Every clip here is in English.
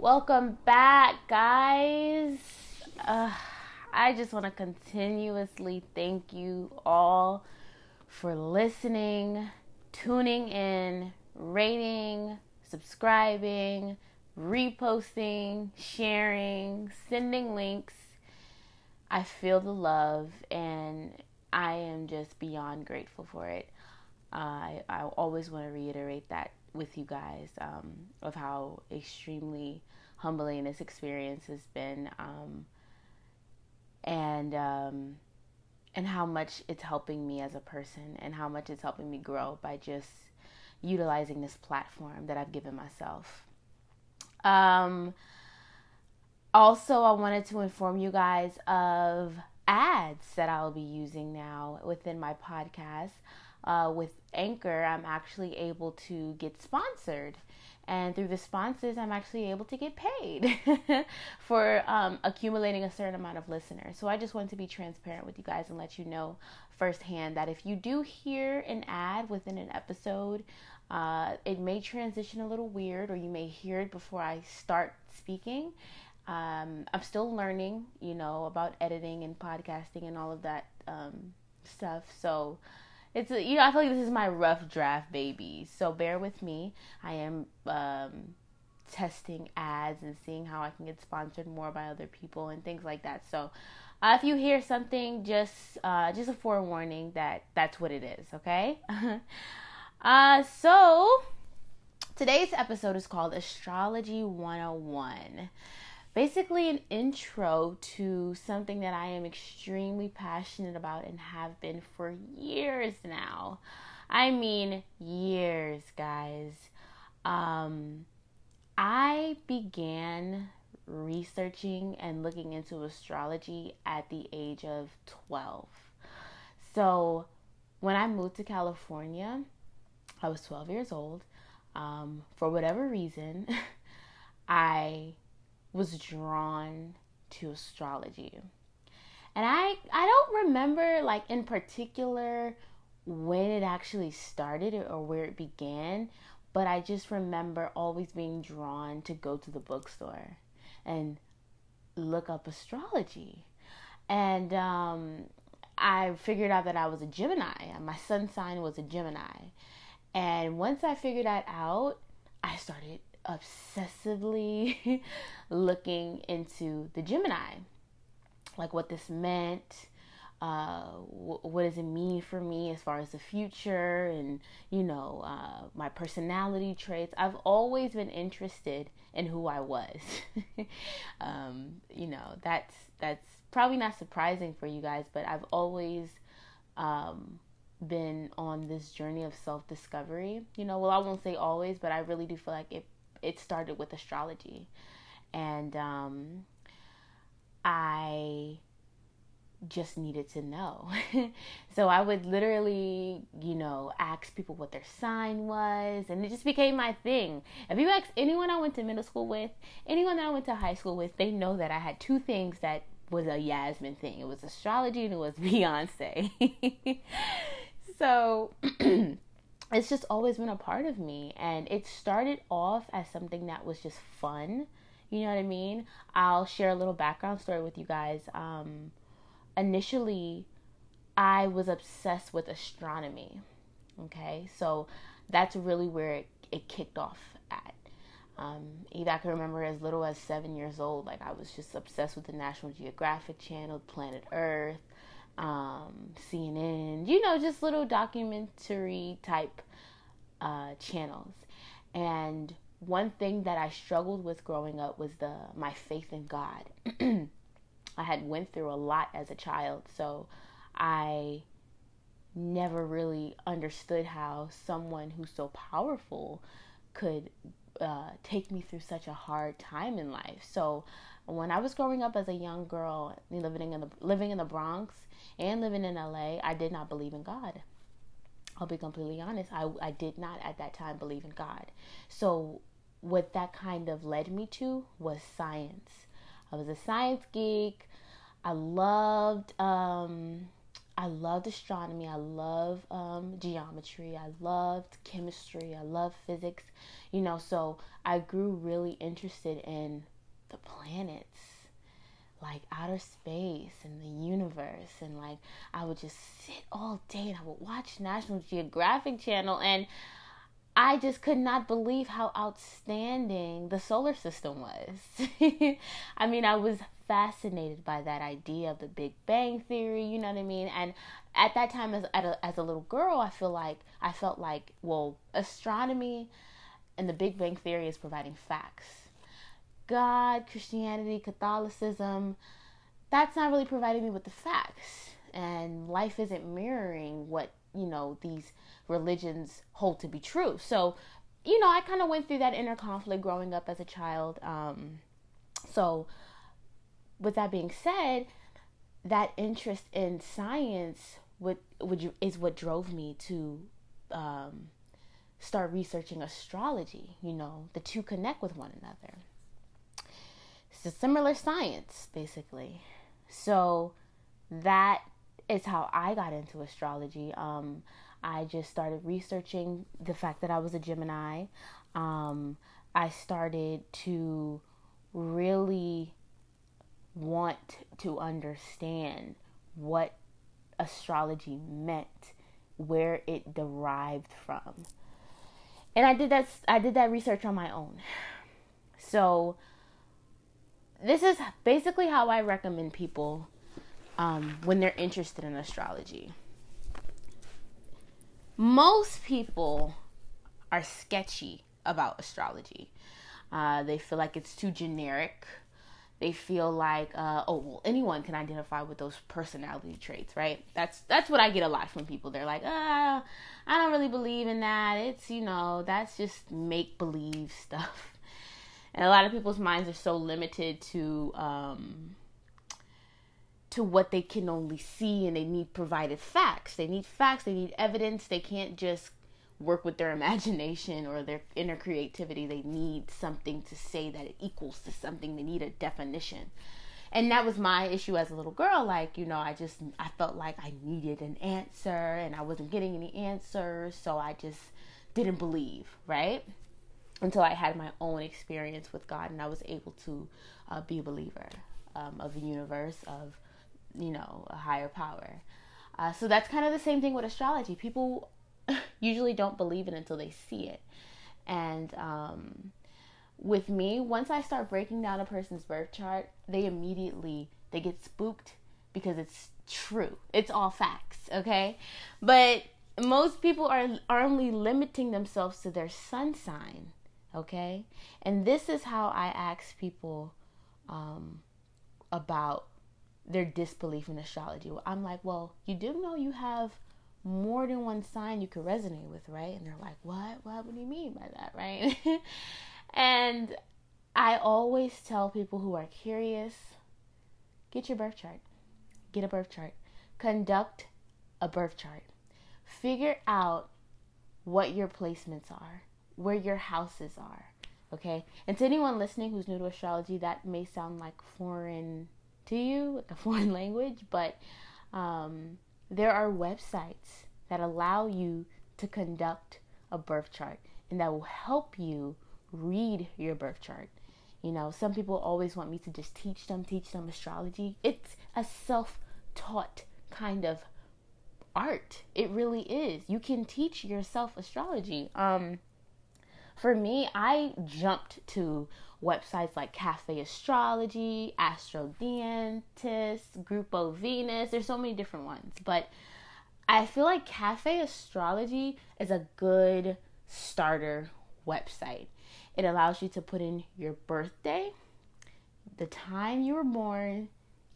Welcome back, guys. Uh, I just want to continuously thank you all for listening, tuning in, rating, subscribing, reposting, sharing, sending links. I feel the love and I am just beyond grateful for it. Uh, I, I always want to reiterate that with you guys um, of how extremely humbling this experience has been, um, and um, and how much it's helping me as a person, and how much it's helping me grow by just utilizing this platform that I've given myself. Um, also, I wanted to inform you guys of ads that I'll be using now within my podcast uh, with Anchor, I'm actually able to get sponsored. And through the sponsors, I'm actually able to get paid for um, accumulating a certain amount of listeners. So I just want to be transparent with you guys and let you know firsthand that if you do hear an ad within an episode, uh, it may transition a little weird, or you may hear it before I start speaking. Um, I'm still learning, you know, about editing and podcasting and all of that um, stuff. So it's you know I feel like this is my rough draft baby. So bear with me. I am um, testing ads and seeing how I can get sponsored more by other people and things like that. So uh, if you hear something, just uh, just a forewarning that that's what it is. Okay. uh, so today's episode is called Astrology 101 basically an intro to something that I am extremely passionate about and have been for years now. I mean, years, guys. Um, I began researching and looking into astrology at the age of 12. So, when I moved to California, I was 12 years old. Um, for whatever reason, I was drawn to astrology. And I I don't remember like in particular when it actually started or where it began, but I just remember always being drawn to go to the bookstore and look up astrology. And um, I figured out that I was a Gemini. My sun sign was a Gemini. And once I figured that out, I started obsessively looking into the Gemini, like what this meant, uh, what does it mean for me as far as the future, and you know, uh, my personality traits. I've always been interested in who I was. um, you know, that's that's probably not surprising for you guys, but I've always um, been on this journey of self discovery. You know, well, I won't say always, but I really do feel like it it started with astrology. And um, I just needed to know. so I would literally, you know, ask people what their sign was, and it just became my thing. If you ask anyone I went to middle school with, anyone that I went to high school with, they know that I had two things that was a Yasmin thing. It was astrology and it was Beyonce. so it's just always been a part of me and it started off as something that was just fun you know what i mean? I'll share a little background story with you guys. Um, initially i was obsessed with astronomy okay? So that's really where it, it kicked off at. Um, even I can remember as little as seven years old, like I was just obsessed with the National Geographic Channel, Planet Earth, um, CNN, you know, just little documentary type uh, channels. And one thing that I struggled with growing up was the my faith in God. I had went through a lot as a child, so I never really understood how someone who's so powerful could uh, take me through such a hard time in life. So when I was growing up as a young girl, living in the living in the Bronx, and living in LA, I did not believe in God. I'll be completely honest. I, I did not at that time believe in God. So, what that kind of led me to was science. I was a science geek. I loved, um, I loved astronomy. I love um, geometry. I loved chemistry. I love physics. You know, so I grew really interested in the planets, like outer space and the universe. And like, I would just sit all day and I would watch National Geographic Channel. And I just could not believe how outstanding the solar system was. I mean, I was fascinated by that idea of the Big Bang theory, you know what I mean? And at that time as a, as a little girl, I feel like I felt like, well, astronomy and the Big Bang theory is providing facts. God, Christianity, Catholicism, that's not really providing me with the facts. And life isn't mirroring what, you know, these religions hold to be true. So, you know, I kind of went through that inner conflict growing up as a child. Um, so, with that being said, that interest in science would, would is what drove me to um, start researching astrology. You know, the two connect with one another. It's a similar science, basically. So that is how I got into astrology. Um, I just started researching the fact that I was a Gemini. Um, I started to really want to understand what astrology meant, where it derived from. And I did that I did that research on my own. So this is basically how I recommend people um, when they're interested in astrology most people are sketchy about astrology. Uh, they feel like it's too generic. They feel like, uh, oh, well, anyone can identify with those personality traits, right? That's that's what I get a lot from people. They're like, ah, I don't really believe in that. It's you know, that's just make believe stuff. And a lot of people's minds are so limited to um, to what they can only see and they need provided facts. They need facts, they need evidence. They can't just work with their imagination or their inner creativity. They need something to say that it equals to something. They need a definition. And that was my issue as a little girl. Like, you know, I just, I felt like I needed an answer and I wasn't getting any answers. So I just didn't believe, right? Until I had my own experience with God and I was able to uh, be a believer um, of the universe, of you know, a higher power. Uh, so that's kind of the same thing with astrology. People usually don't believe it until they see it. And um, with me, once I start breaking down a person's birth chart, they immediately they get spooked because it's true. It's all facts, okay? But most people are, are only limiting themselves to their sun sign, okay? And this is how I ask people um, about their disbelief in astrology. I'm like, well, you do know you have more than one sign you could resonate with, right? And they're like, what? What? What do you mean by that, right? and I always tell people who are curious get your birth chart, get a birth chart, conduct a birth chart, figure out what your placements are, where your houses are. Okay, and to anyone listening who's new to astrology, that may sound like foreign to you, like a foreign language, but um, there are websites that allow you to conduct a birth chart and that will help you read your birth chart. You know, some people always want me to just teach them, teach them astrology. It's a self taught kind of art. It really is. You can teach yourself astrology. Um, for me, I jumped to websites like Cafe Astrology, Astrodienst, Grupo Venus. There's so many different ones, but I feel like Cafe Astrology is a good starter website. It allows you to put in your birthday, the time you were born,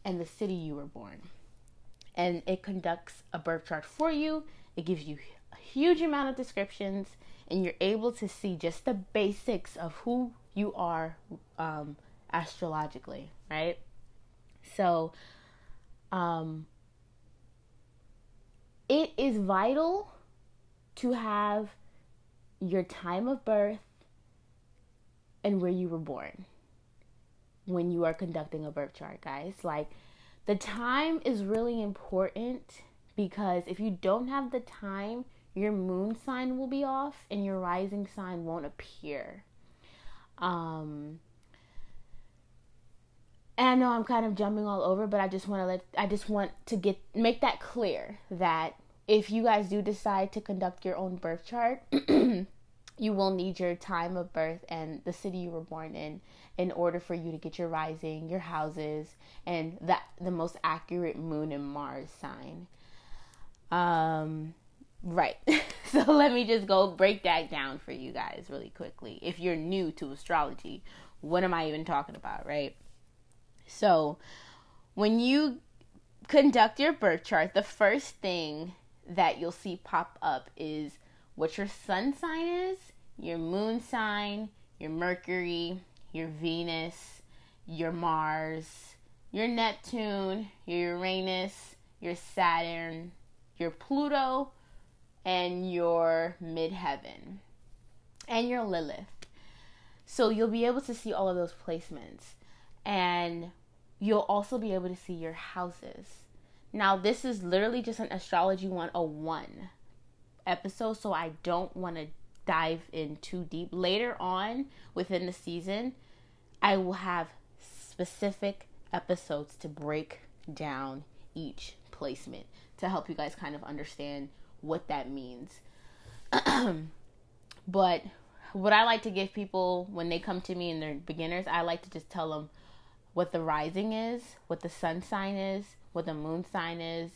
and the city you were born. And it conducts a birth chart for you. It gives you a huge amount of descriptions and you're able to see just the basics of who you are um, astrologically, right? So, um, it is vital to have your time of birth and where you were born when you are conducting a birth chart, guys. Like, the time is really important because if you don't have the time, your moon sign will be off and your rising sign won't appear. Um, and I know I'm kind of jumping all over, but I just want to let I just want to get make that clear that if you guys do decide to conduct your own birth chart, you will need your time of birth and the city you were born in in order for you to get your rising, your houses, and that the most accurate moon and Mars sign. Um right. so let me just go break that down for you guys really quickly. If you're new to astrology, what am I even talking about, right? So, when you conduct your birth chart, the first thing that you'll see pop up is what your sun sign is, your moon sign, your Mercury, your Venus, your Mars, your Neptune, your Uranus, your Saturn, your Pluto, and your midheaven, and your Lilith. So you'll be able to see all of those placements, and you'll also be able to see your houses. Now, this is literally just an astrology 101 episode, so I don't want to dive in too deep. Later on within the season, I will have specific episodes to break down each placement to help you guys kind of understand what that means. but what I like to give people when they come to me and they're beginners, I like to just tell them what the rising is, what the sun sign is, what the moon sign is.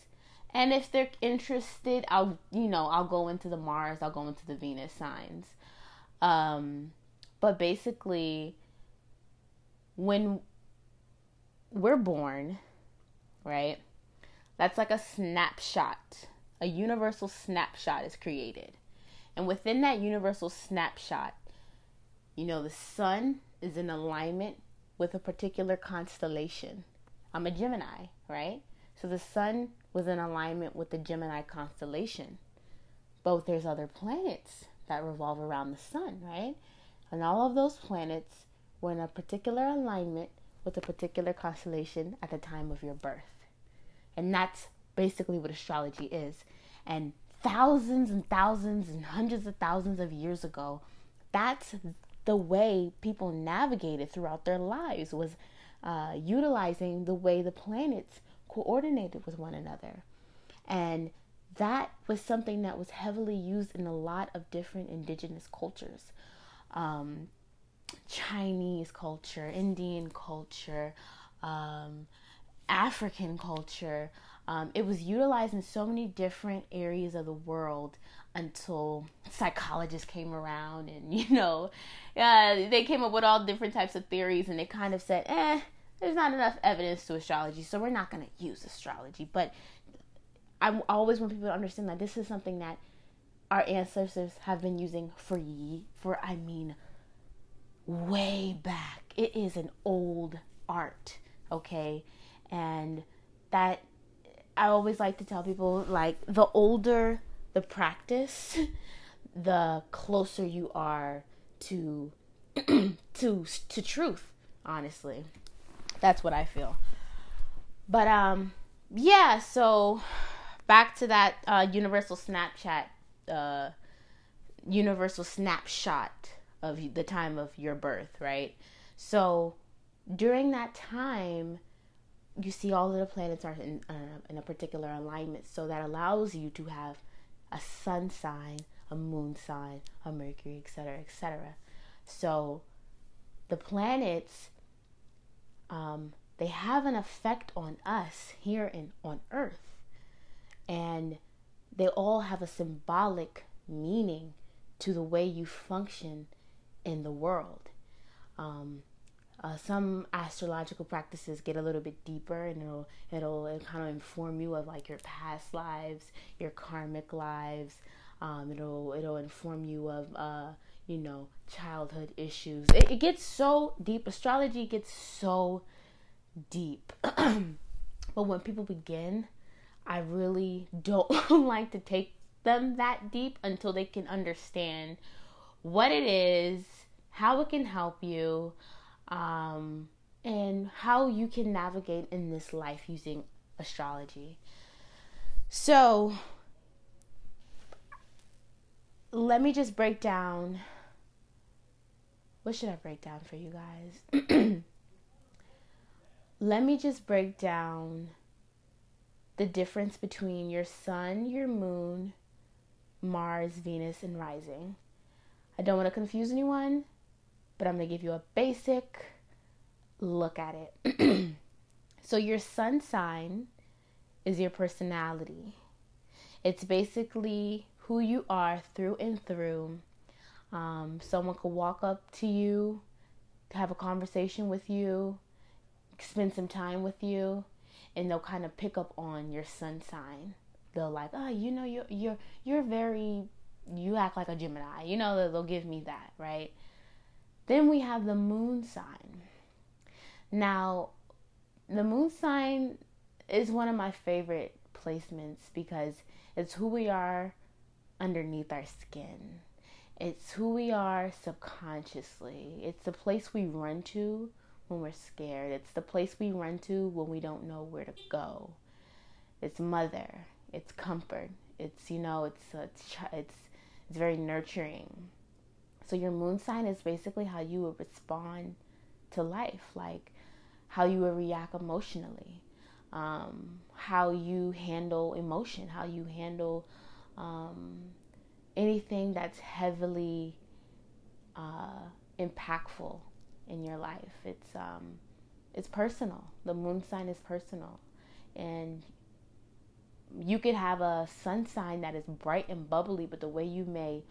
And if they're interested, I'll you know, I'll go into the Mars, I'll go into the Venus signs. Um but basically when we're born, right? That's like a snapshot. A universal snapshot is created. And within that universal snapshot, you know, the sun is in alignment with a particular constellation. I'm a Gemini, right? So the sun was in alignment with the Gemini constellation. But there's other planets that revolve around the sun, right? And all of those planets were in a particular alignment with a particular constellation at the time of your birth. And that's basically what astrology is. And thousands and thousands and hundreds of thousands of years ago, that's the way people navigated throughout their lives was uh, utilizing the way the planets coordinated with one another. And that was something that was heavily used in a lot of different indigenous cultures. Um, Chinese culture, Indian culture, um, African culture. Um, it was utilized in so many different areas of the world until psychologists came around and, you know, uh, they came up with all different types of theories and they kind of said, eh, there's not enough evidence to astrology, so we're not going to use astrology. But I always want people to understand that this is something that our ancestors have been using for ye for I mean way back. It is an old art, okay? And that I always like to tell people like the older the practice, the closer you are to to to truth, honestly. That's what I feel. But um yeah, so back to that uh universal Snapchat uh universal snapshot of the time of your birth, right? So during that time, you see all of the planets are in, uh, in a particular alignment, so that allows you to have a sun sign, a moon sign, a Mercury, etc., etc. So the planets um, they have an effect on us here in on Earth, and they all have a symbolic meaning to the way you function in the world. Um, uh, some astrological practices get a little bit deeper, and it'll it'll, it'll kind of inform you of like your past lives, your karmic lives. Um, it'll it'll inform you of uh, you know childhood issues. It, it gets so deep. Astrology gets so deep. but when people begin, I really don't like to take them that deep until they can understand what it is, how it can help you, um, and how you can navigate in this life using astrology. So, let me just break down. What should I break down for you guys? let me just break down the difference between your sun, your moon, Mars, Venus, and rising. I don't want to confuse anyone, but I'm going to give you a basic look at it. so, your sun sign is your personality, it's basically who you are through and through. Um, someone could walk up to you, have a conversation with you, spend some time with you, and they'll kind of pick up on your sun sign. They'll like, oh, you know, you're you're you're very, you act like a Gemini. You know, they'll give me that, right? Then we have the moon sign. Now, the moon sign is one of my favorite placements because it's who we are underneath our skin. It's who we are subconsciously. It's the place we run to when we're scared. It's the place we run to when we don't know where to go. It's mother. It's comfort. It's you know. It's it's it's it's very nurturing. So your moon sign is basically how you would respond to life, like how you would react emotionally, um, how you handle emotion, how you handle um, anything that's heavily uh, impactful in your life. It's um, it's personal. The moon sign is personal, and you could have a sun sign that is bright and bubbly, but the way you may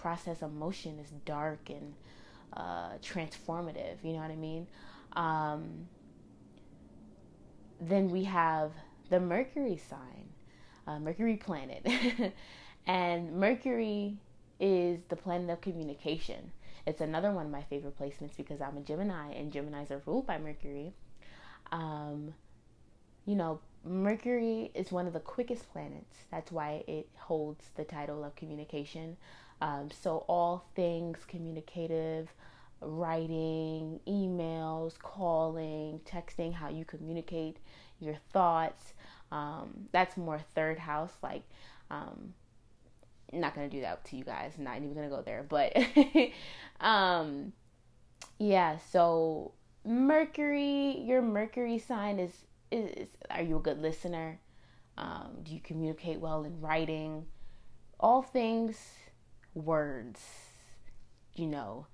process emotion is dark and uh, transformative. You know what I mean? Um, then we have the Mercury sign, uh, Mercury planet, and Mercury is the planet of communication. It's another one of my favorite placements because I'm a Gemini and Geminis are ruled by Mercury. Um, you know, Mercury is one of the quickest planets. That's why it holds the title of communication. Um, so, all things communicative, writing, emails, calling, texting, how you communicate your thoughts. Um, that's more third house. Like, um, not gonna do that to you guys. Not even gonna go there. But, um, yeah. So Mercury, your Mercury sign is is. Are you a good listener? Um, do you communicate well in writing? All things, words. You know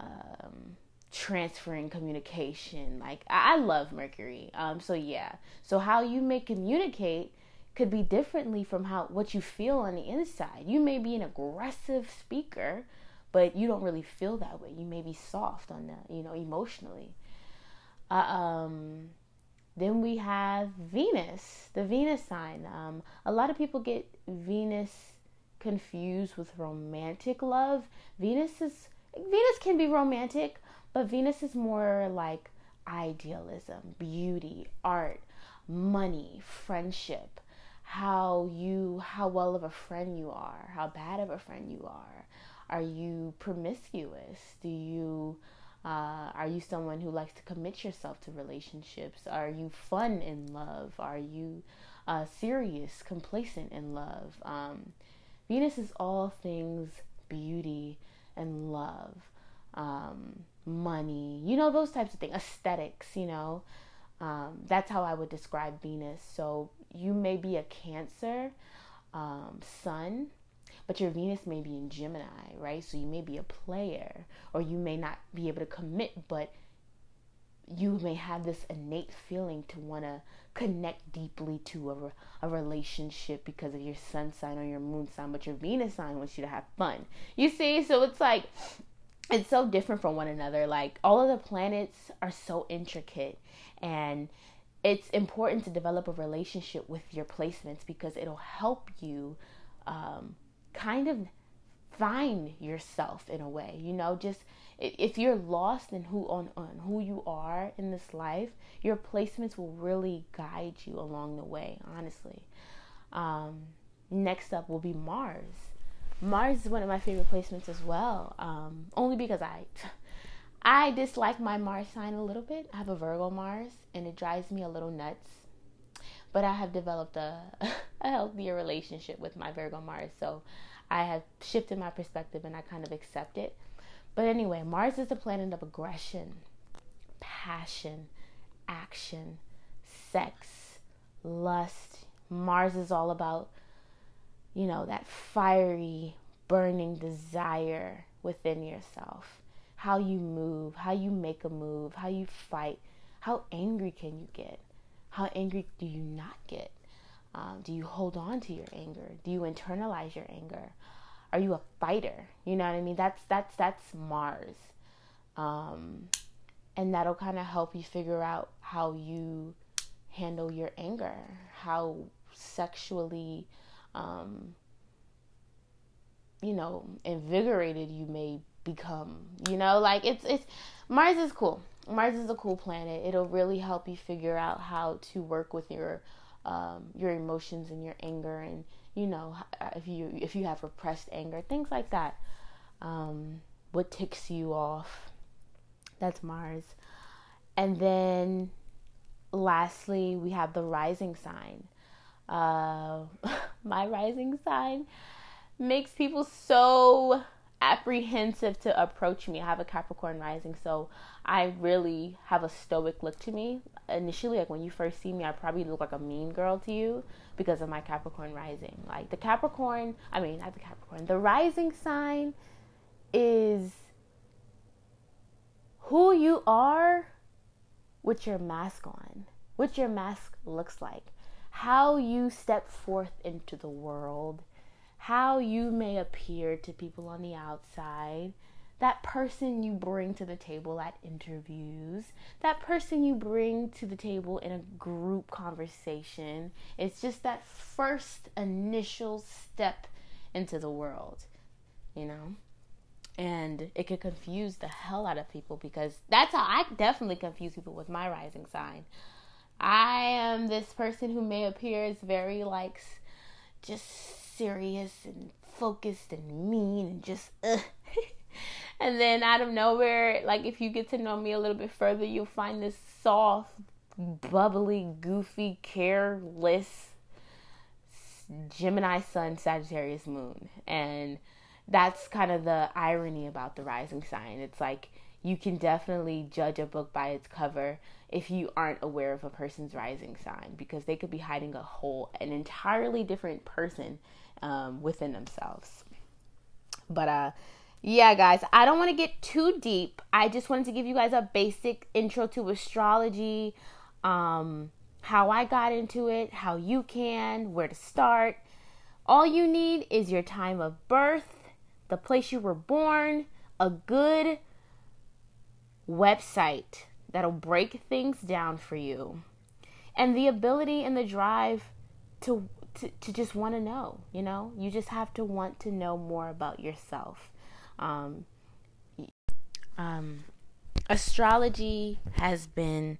um, transferring communication. Like I, love Mercury. Um, so yeah. So how you may communicate could be differently from how what you feel on the inside. You may be an aggressive speaker, but you don't really feel that way. You may be soft on the, you know, emotionally. Uh, um, then we have Venus, the Venus sign. Um, a lot of people get Venus confused with romantic love. Venus is Venus can be romantic, but Venus is more like idealism, beauty, art, money, friendship, how you how well of a friend you are, how bad of a friend you are. Are you promiscuous? Do you uh, are you someone who likes to commit yourself to relationships? Are you fun in love? Are you uh, serious, complacent in love? Um, Venus is all things beauty and love, um, money, you know, those types of things, aesthetics, you know. Um, that's how I would describe Venus. So you may be a Cancer um, sun, but your Venus may be in Gemini, right? So you may be a player, or you may not be able to commit, but you may have this innate feeling to want to connect deeply to a, a relationship because of your sun sign or your moon sign, but your Venus sign wants you to have fun. You see? So it's like, it's so different from one another. Like, all of the planets are so intricate, and it's important to develop a relationship with your placements because it'll help you um, kind of find yourself in a way, you know, just if you're lost in who on, on who you are in this life, your placements will really guide you along the way, honestly. Um, next up will be Mars. Mars is one of my favorite placements as well. Um, only because I I dislike my Mars sign a little bit. I have a Virgo Mars and it drives me a little nuts. But I have developed a a healthier relationship with my Virgo Mars. So I have shifted my perspective and I kind of accept it. But anyway, Mars is the planet of aggression, passion, action, sex, lust. Mars is all about, you know, that fiery, burning desire within yourself. How you move, how you make a move, how you fight, how angry can you get? How angry do you not get? Um, do you hold on to your anger? Do you internalize your anger? Are you a fighter? You know what I mean? That's that's that's Mars, um, and that'll kind of help you figure out how you handle your anger, how sexually, um, you know, invigorated you may become. You know, like it's it's Mars is cool. Mars is a cool planet. It'll really help you figure out how to work with your um, your emotions and your anger, and you know if you if you have repressed anger, things like that. Um, what ticks you off? That's Mars, and then lastly we have the rising sign. Uh, my rising sign makes people so apprehensive to approach me. I have a Capricorn rising, so I really have a stoic look to me. Initially, like when you first see me, I probably look like a mean girl to you because of my Capricorn rising. Like the Capricorn, I mean, not the Capricorn, the rising sign is who you are with your mask on, what your mask looks like, how you step forth into the world how you may appear to people on the outside, that person you bring to the table at interviews, that person you bring to the table in a group conversation. It's just that first initial step into the world, you know? And it could confuse the hell out of people because that's how I definitely confuse people with my rising sign. I am this person who may appear as very like just serious and focused and mean and just ugh. And then out of nowhere, like if you get to know me a little bit further, you'll find this soft, bubbly, goofy, careless Gemini Sun, Sagittarius Moon. And that's kind of the irony about the rising sign. It's like you can definitely judge a book by its cover if you aren't aware of a person's rising sign because they could be hiding a whole an entirely different person um, within themselves. But uh, yeah, guys, I don't want to get too deep. I just wanted to give you guys a basic intro to astrology, um, how I got into it, how you can, where to start. All you need is your time of birth, the place you were born, a good website that'll break things down for you, and the ability and the drive to to, to just want to know, you know? You just have to want to know more about yourself. Um, um, astrology has been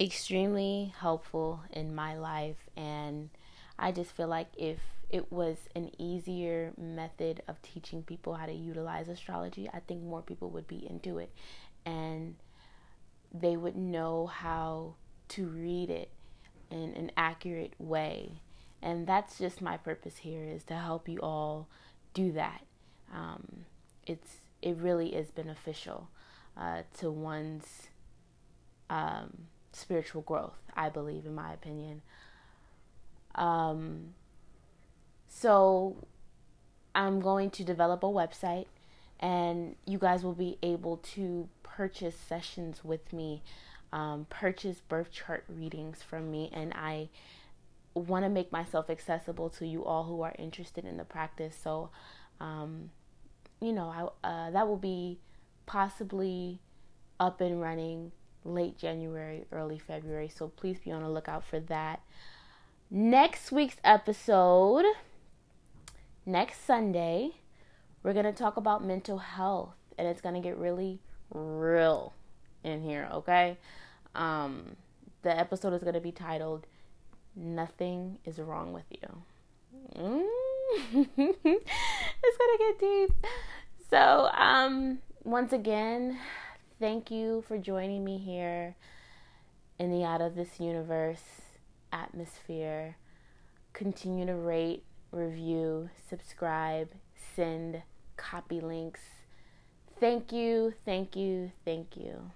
extremely helpful in my life, and I just feel like if it was an easier method of teaching people how to utilize astrology, I think more people would be into it and they would know how to read it in an accurate way. And that's just my purpose here is to help you all do that um, it's it really is beneficial uh, to one's um, spiritual growth i believe in my opinion um, so i'm going to develop a website and you guys will be able to purchase sessions with me um, purchase birth chart readings from me and i want to make myself accessible to you all who are interested in the practice. So, um, you know, I, uh, that will be possibly up and running late January, early February. So please be on the lookout for that. Next week's episode, next Sunday, we're going to talk about mental health and it's going to get really real in here, okay? Um, the episode is going to be titled nothing is wrong with you. Mm. It's gonna get deep. So, um, once again, thank you for joining me here in the Out of This Universe atmosphere. continue to rate, review, subscribe, send copy links. Thank you, thank you, thank you.